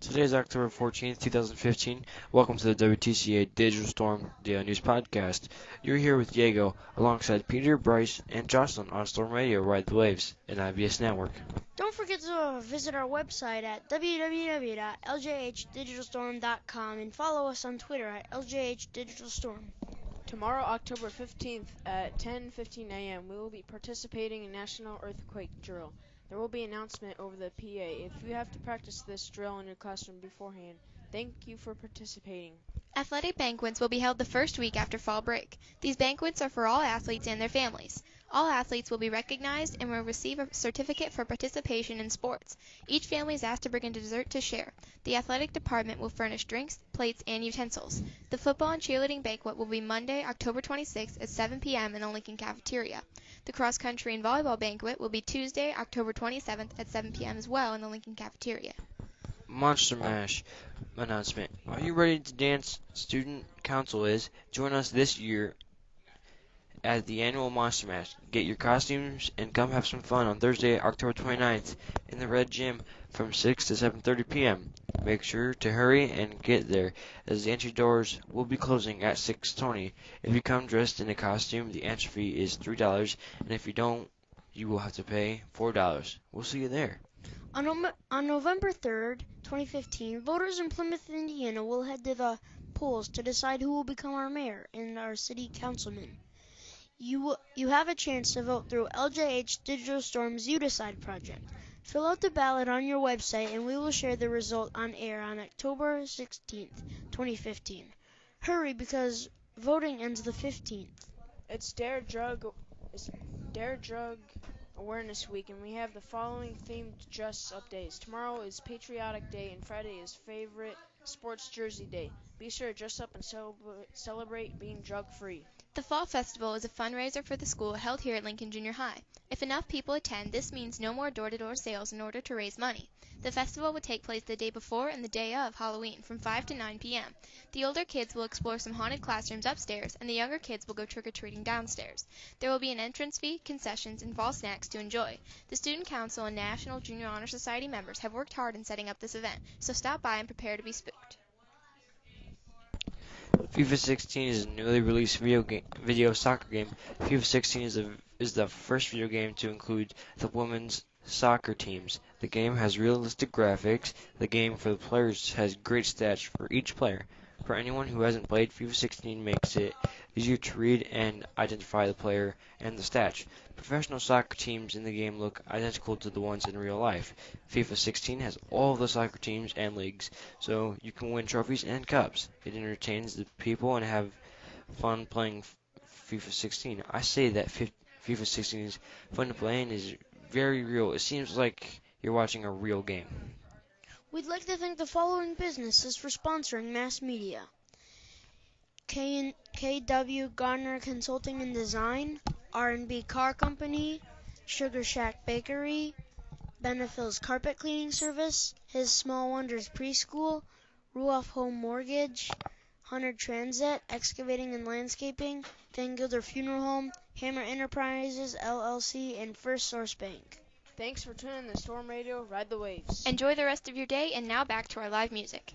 Today is October 14th, 2015. Welcome to the WTCA Digital Storm Daily News Podcast. You're here with Diego alongside Peter, Bryce, and Jocelyn on Storm Radio Ride the Waves and IBS Network. Don't forget to uh, visit our website at www.ljhdigitalstorm.com and follow us on Twitter at ljhdigitalstorm. Tomorrow, October 15th at 10:15 a.m., we will be participating in National Earthquake Drill. There will be announcement over the PA. If you have to practice this drill in your classroom beforehand, thank you for participating. Athletic banquets will be held the first week after fall break. These banquets are for all athletes and their families. All athletes will be recognized and will receive a certificate for participation in sports. Each family is asked to bring a dessert to share. The athletic department will furnish drinks, plates, and utensils. The football and cheerleading banquet will be Monday, October 26th at 7 p.m. in the Lincoln cafeteria. The cross country and volleyball banquet will be Tuesday, October 27th at 7 p.m. as well in the Lincoln cafeteria. Monster Mash announcement. Are you ready to dance? Student Council is. Join us this year at the annual Monster Mash. Get your costumes and come have some fun on Thursday, October 29th in the Red Gym from 6 to 7:30 p.m. Make sure to hurry and get there as the entry doors will be closing at 6:20. If you come dressed in a costume, the entry fee is $3 and if you don't, you will have to pay $4. We'll see you there. On, on November 3rd, 2015, voters in Plymouth, Indiana will head to the polls to decide who will become our mayor and our city councilman. You you have a chance to vote through LJH Digital Storm's You Decide project. Fill out the ballot on your website and we will share the result on air on October 16th, 2015. Hurry because voting ends the 15th. It's Dare Drug it's Dare Drug Awareness Week, and we have the following themed dress up days. Tomorrow is Patriotic Day, and Friday is Favorite Sports Jersey Day. Be sure to dress up and celebra- celebrate being drug free. The Fall Festival is a fundraiser for the school held here at Lincoln Junior High. If enough people attend, this means no more door to door sales in order to raise money. The festival will take place the day before and the day of Halloween from 5 to 9 p.m. The older kids will explore some haunted classrooms upstairs, and the younger kids will go trick or treating downstairs. There will be an entrance fee, concessions, and fall snacks to enjoy. The Student Council and National Junior Honor Society members have worked hard in setting up this event, so stop by and prepare to be FIFA 16 is a newly released video game, video soccer game. FIFA 16 is a, is the first video game to include the women's soccer teams. The game has realistic graphics. The game for the players has great stats for each player. For anyone who hasn't played, FIFA 16 makes it easier to read and identify the player and the stats. Professional soccer teams in the game look identical to the ones in real life. FIFA 16 has all the soccer teams and leagues, so you can win trophies and cups. It entertains the people and have fun playing FIFA 16. I say that FIFA 16 is fun to play and is very real. It seems like you're watching a real game. We'd like to thank the following businesses for sponsoring mass media. K- KW Gardner Consulting and Design, R&B Car Company, Sugar Shack Bakery, Benefil's Carpet Cleaning Service, His Small Wonders Preschool, Ruoff Home Mortgage, Hunter Transit, Excavating and Landscaping, Van Gilder Funeral Home, Hammer Enterprises LLC, and First Source Bank. Thanks for tuning in to Storm Radio Ride the Waves. Enjoy the rest of your day, and now back to our live music.